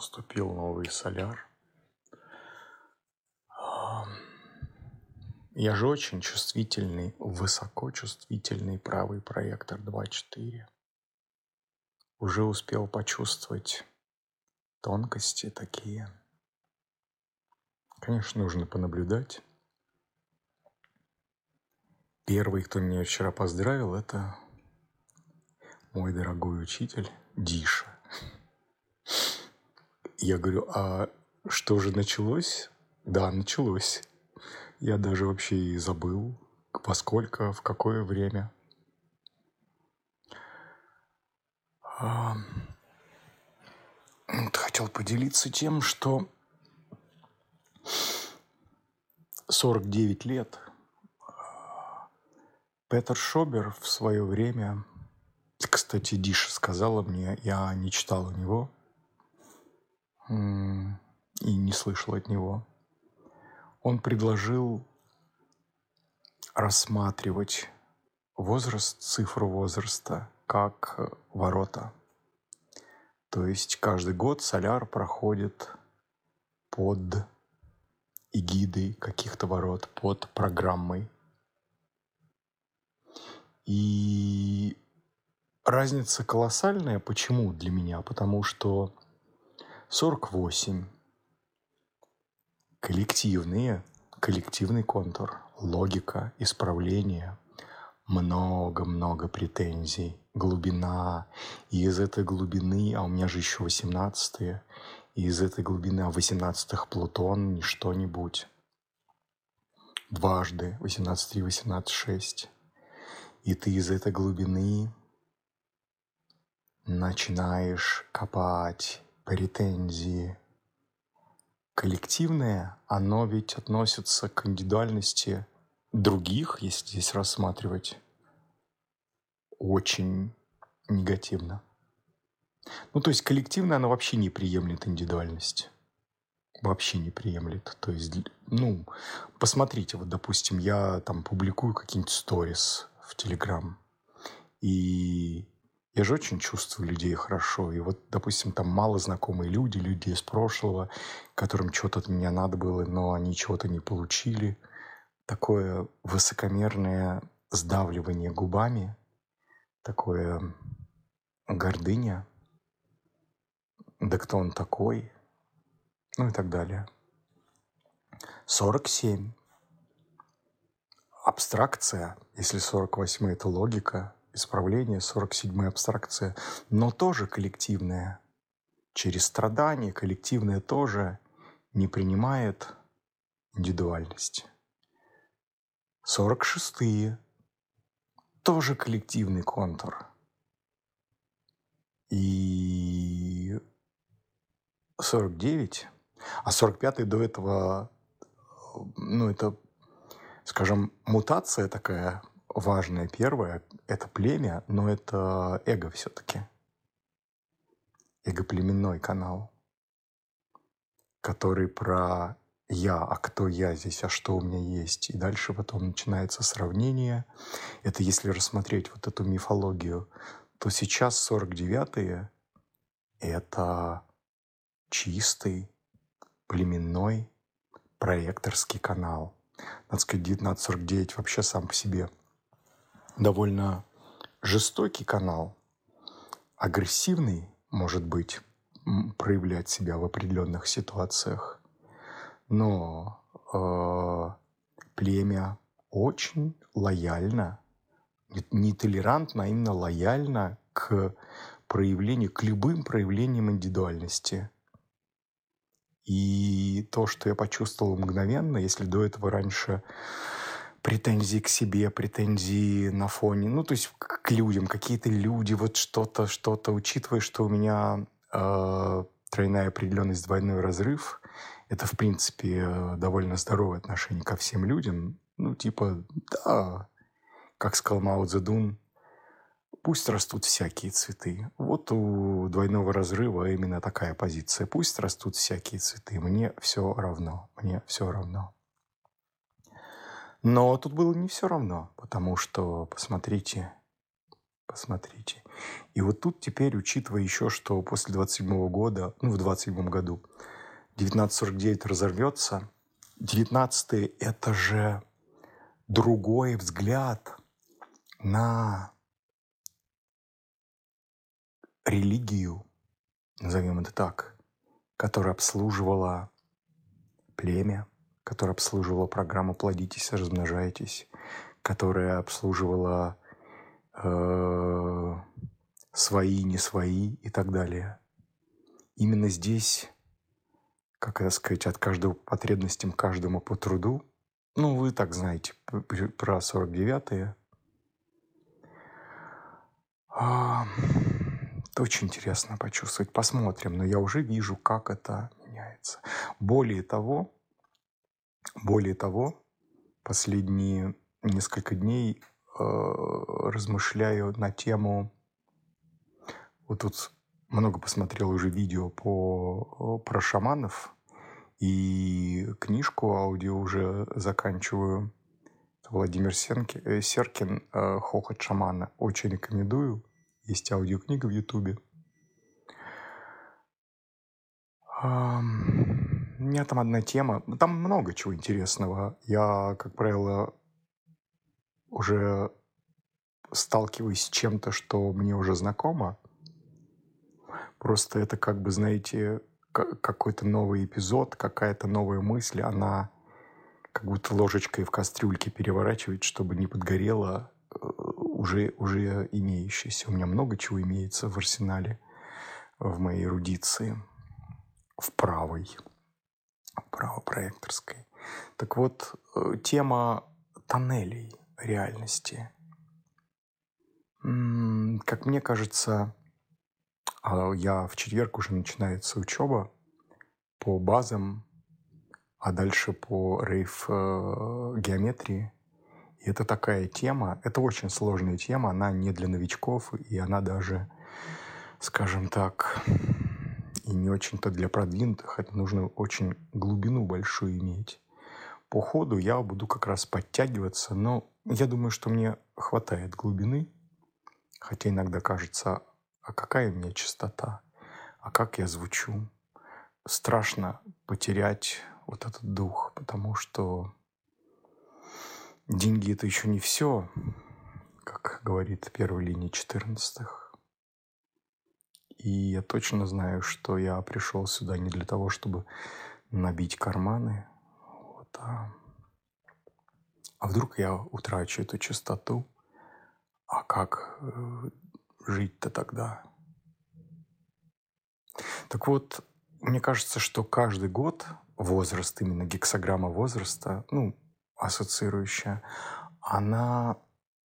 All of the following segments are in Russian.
Наступил новый соляр. Я же очень чувствительный, высокочувствительный правый проектор 2.4. Уже успел почувствовать тонкости такие. Конечно, нужно понаблюдать. Первый, кто меня вчера поздравил, это мой дорогой учитель Диша. Я говорю, а что же началось? Да, началось. Я даже вообще и забыл, во сколько, в какое время. А, вот хотел поделиться тем, что 49 лет Петер Шобер в свое время, кстати, Диша сказала мне, я не читал у него и не слышал от него, он предложил рассматривать возраст, цифру возраста как ворота. То есть каждый год соляр проходит под эгидой каких-то ворот, под программой. И разница колоссальная. Почему для меня? Потому что 48 коллективные, коллективный контур, логика, исправление, много-много претензий, глубина. И из этой глубины, а у меня же еще 18 и из этой глубины, а 18 Плутон не что-нибудь. Дважды 18.3, 18.6. И ты из этой глубины начинаешь копать претензии, коллективное, оно ведь относится к индивидуальности других, если здесь рассматривать, очень негативно. Ну, то есть коллективное оно вообще не приемлет индивидуальность. Вообще не приемлет. То есть, ну, посмотрите, вот, допустим, я там публикую какие-нибудь сторис в Телеграм, и я же очень чувствую людей хорошо. И вот, допустим, там мало знакомые люди, люди из прошлого, которым что-то от меня надо было, но они чего-то не получили. Такое высокомерное сдавливание губами, такое гордыня. Да кто он такой? Ну и так далее. 47. Абстракция, если 48 это логика, исправление, 47-я абстракция, но тоже коллективная. Через страдания коллективное тоже не принимает индивидуальность. 46-е тоже коллективный контур. И 49, а 45-й до этого, ну, это, скажем, мутация такая важное первое – это племя, но это эго все-таки. Эго-племенной канал, который про я, а кто я здесь, а что у меня есть. И дальше потом начинается сравнение. Это если рассмотреть вот эту мифологию, то сейчас 49-е — это чистый племенной проекторский канал. Надо сказать, 1949 вообще сам по себе – довольно жестокий канал, агрессивный, может быть, проявлять себя в определенных ситуациях, но э, племя очень лояльно, не толерантно, а именно лояльно к проявлению, к любым проявлениям индивидуальности. И то, что я почувствовал мгновенно, если до этого раньше претензии к себе, претензии на фоне, ну, то есть к людям, какие-то люди, вот что-то, что-то, учитывая, что у меня э, тройная определенность, двойной разрыв, это, в принципе, довольно здоровое отношение ко всем людям. Ну, типа, да, как сказал Мао Цзэдун, пусть растут всякие цветы. Вот у двойного разрыва именно такая позиция. Пусть растут всякие цветы. Мне все равно. Мне все равно. Но тут было не все равно, потому что, посмотрите, посмотрите, И вот тут теперь, учитывая еще, что после 27 года, ну, в 27 году 1949 разорвется, 19 это же другой взгляд на религию, назовем это так, которая обслуживала племя, которая обслуживала программу «Плодитесь, размножайтесь», которая обслуживала э, свои, не свои и так далее. Именно здесь, как это сказать, от каждого по потребностям, каждому по труду, ну, вы так знаете про 49-е. А, очень интересно почувствовать. Посмотрим, но я уже вижу, как это меняется. Более того, более того, последние несколько дней э, размышляю на тему. Вот тут много посмотрел уже видео по, про шаманов и книжку аудио уже заканчиваю. Владимир Серкин, э, Серкин «Хохот шамана». Очень рекомендую. Есть аудиокнига в Ютубе. У меня там одна тема. Там много чего интересного. Я, как правило, уже сталкиваюсь с чем-то, что мне уже знакомо. Просто это как бы, знаете, какой-то новый эпизод, какая-то новая мысль, она как будто ложечкой в кастрюльке переворачивает, чтобы не подгорело э, уже, уже имеющееся. У меня много чего имеется в арсенале, в моей эрудиции, в правой, правопроекторской. Так вот, э, тема тоннелей реальности. Как мне кажется, а я в четверг уже начинается учеба по базам, а дальше по рейф э. И это такая тема, это очень сложная тема, она не для новичков, и она даже, скажем так, и не очень-то для продвинутых, это нужно очень глубину большую иметь. По ходу я буду как раз подтягиваться, но я думаю, что мне хватает глубины, хотя иногда кажется, а какая у меня частота, а как я звучу. Страшно потерять вот этот дух, потому что деньги это еще не все, как говорит первая линия 14-х. И я точно знаю, что я пришел сюда не для того, чтобы набить карманы, вот, а, а вдруг я утрачу эту чистоту, а как э, жить-то тогда? Так вот, мне кажется, что каждый год возраст, именно гексограмма возраста, ну, ассоциирующая, она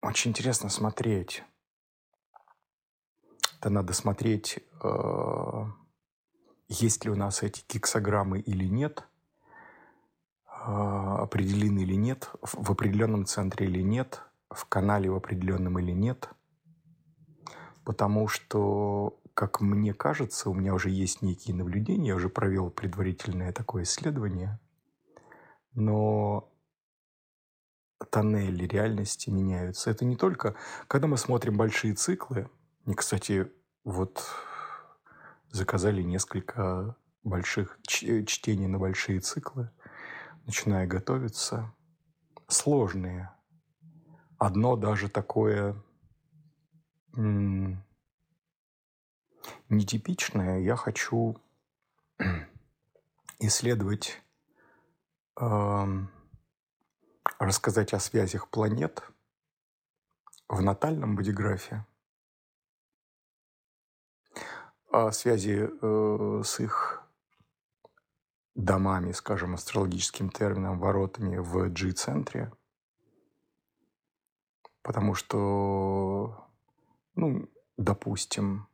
очень интересно смотреть. Это надо смотреть, э, есть ли у нас эти гексограммы или нет, э, определены или нет, в определенном центре или нет, в канале в определенном или нет – потому что, как мне кажется, у меня уже есть некие наблюдения, я уже провел предварительное такое исследование, но тоннели реальности меняются. Это не только, когда мы смотрим большие циклы, и, кстати, вот заказали несколько больших чтений на большие циклы, начиная готовиться, сложные. Одно даже такое нетипичное, я хочу исследовать, э, рассказать о связях планет в натальном бодиграфе, о связи э, с их домами, скажем, астрологическим термином, воротами в G-центре, потому что ну, допустим,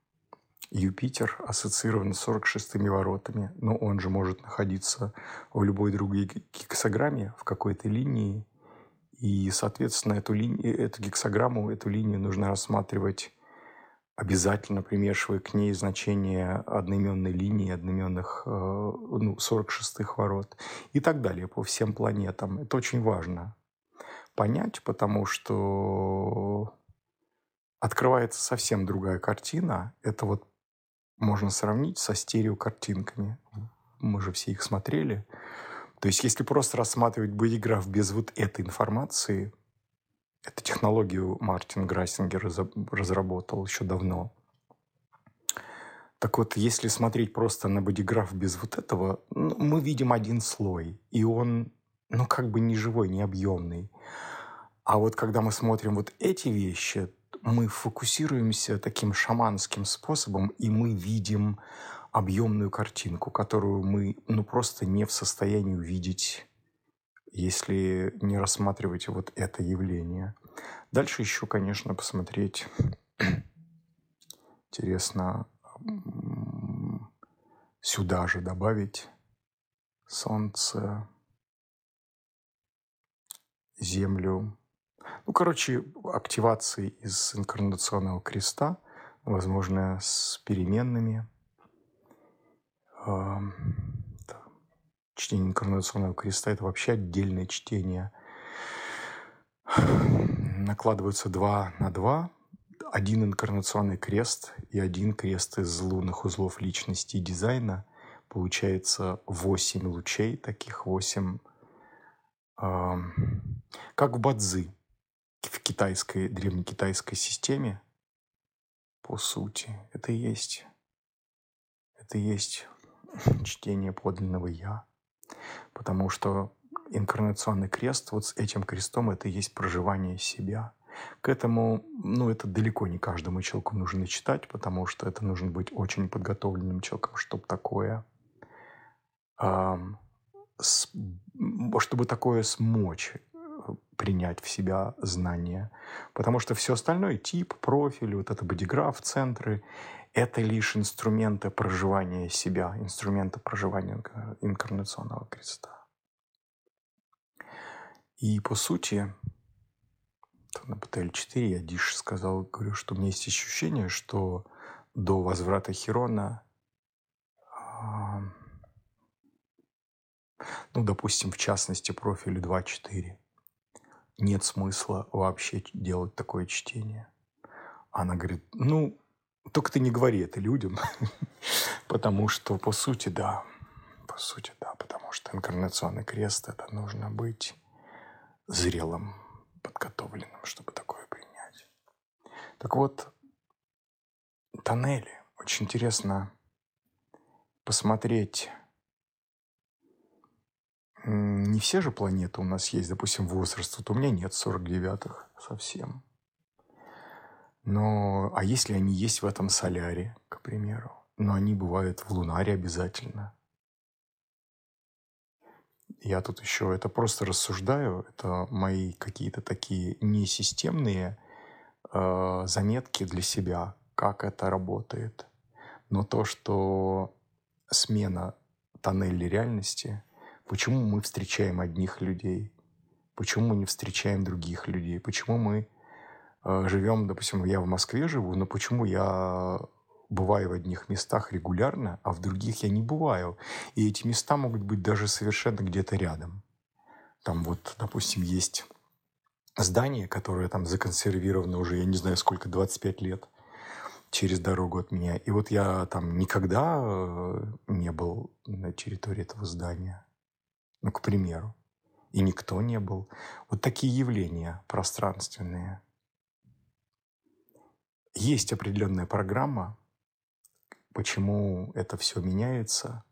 Юпитер ассоциирован с 46-ми воротами, но он же может находиться в любой другой гексограмме, в какой-то линии. И, соответственно, эту, линию, эту гексограмму, эту линию нужно рассматривать обязательно примешивая к ней значение одноименной линии, одноименных э, ну, 46-х ворот и так далее по всем планетам. Это очень важно понять, потому что открывается совсем другая картина. Это вот можно сравнить со стереокартинками. Мы же все их смотрели. То есть если просто рассматривать бодиграф без вот этой информации, эту технологию Мартин Грассингер разработал еще давно. Так вот, если смотреть просто на бодиграф без вот этого, ну, мы видим один слой, и он, ну, как бы не живой, не объемный. А вот когда мы смотрим вот эти вещи, мы фокусируемся таким шаманским способом, и мы видим объемную картинку, которую мы ну, просто не в состоянии увидеть, если не рассматривать вот это явление. Дальше еще, конечно, посмотреть интересно сюда же добавить солнце, землю. Ну, короче, активации из инкарнационного креста, возможно, с переменными. Чтение инкарнационного креста – это вообще отдельное чтение. Накладываются два на два, один инкарнационный крест и один крест из лунных узлов личности и дизайна. Получается восемь лучей, таких восемь, э, как в Бадзи, в китайской, древнекитайской системе, по сути. Это и есть, это и есть чтение подлинного «Я». Потому что инкарнационный крест, вот с этим крестом это и есть проживание себя – к этому, ну, это далеко не каждому человеку нужно читать, потому что это нужно быть очень подготовленным человеком, чтобы такое, чтобы такое смочь принять в себя знания. Потому что все остальное, тип, профиль, вот это бодиграф, центры, это лишь инструменты проживания себя, инструменты проживания инкарнационного креста. И по сути, на ПТЛ-4 я Диш сказал, говорю, что у меня есть ощущение, что до возврата Херона, ну, допустим, в частности, профилю 2.4, нет смысла вообще делать такое чтение. Она говорит, ну, только ты не говори это людям, потому что, по сути, да, по сути, да, потому что инкарнационный крест – это нужно быть зрелым, подготовленным, чтобы такое принять. Так вот, тоннели. Очень интересно посмотреть. Не все же планеты у нас есть, допустим, возраст. Вот у меня нет 49-х совсем. Но, а если они есть в этом соляре, к примеру? Но они бывают в лунаре обязательно. Я тут еще это просто рассуждаю, это мои какие-то такие несистемные э, заметки для себя, как это работает. Но то, что смена тоннелей реальности, почему мы встречаем одних людей, почему мы не встречаем других людей, почему мы э, живем, допустим, я в Москве живу, но почему я бываю в одних местах регулярно, а в других я не бываю. И эти места могут быть даже совершенно где-то рядом. Там вот, допустим, есть здание, которое там законсервировано уже, я не знаю сколько, 25 лет через дорогу от меня. И вот я там никогда э, не был на территории этого здания. Ну, к примеру. И никто не был. Вот такие явления пространственные. Есть определенная программа, почему это все меняется.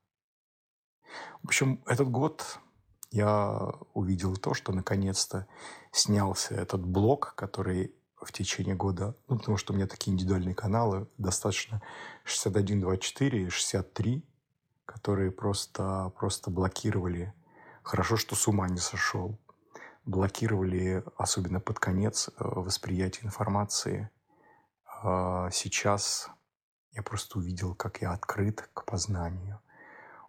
В общем, этот год я увидел то, что наконец-то снялся этот блок, который в течение года, ну, потому что у меня такие индивидуальные каналы, достаточно 61, 24 и 63, которые просто, просто блокировали. Хорошо, что с ума не сошел. Блокировали, особенно под конец, э, восприятие информации. А сейчас я просто увидел, как я открыт к познанию.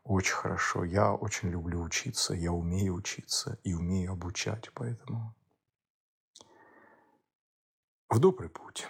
Очень хорошо. Я очень люблю учиться, я умею учиться и умею обучать, поэтому в добрый путь.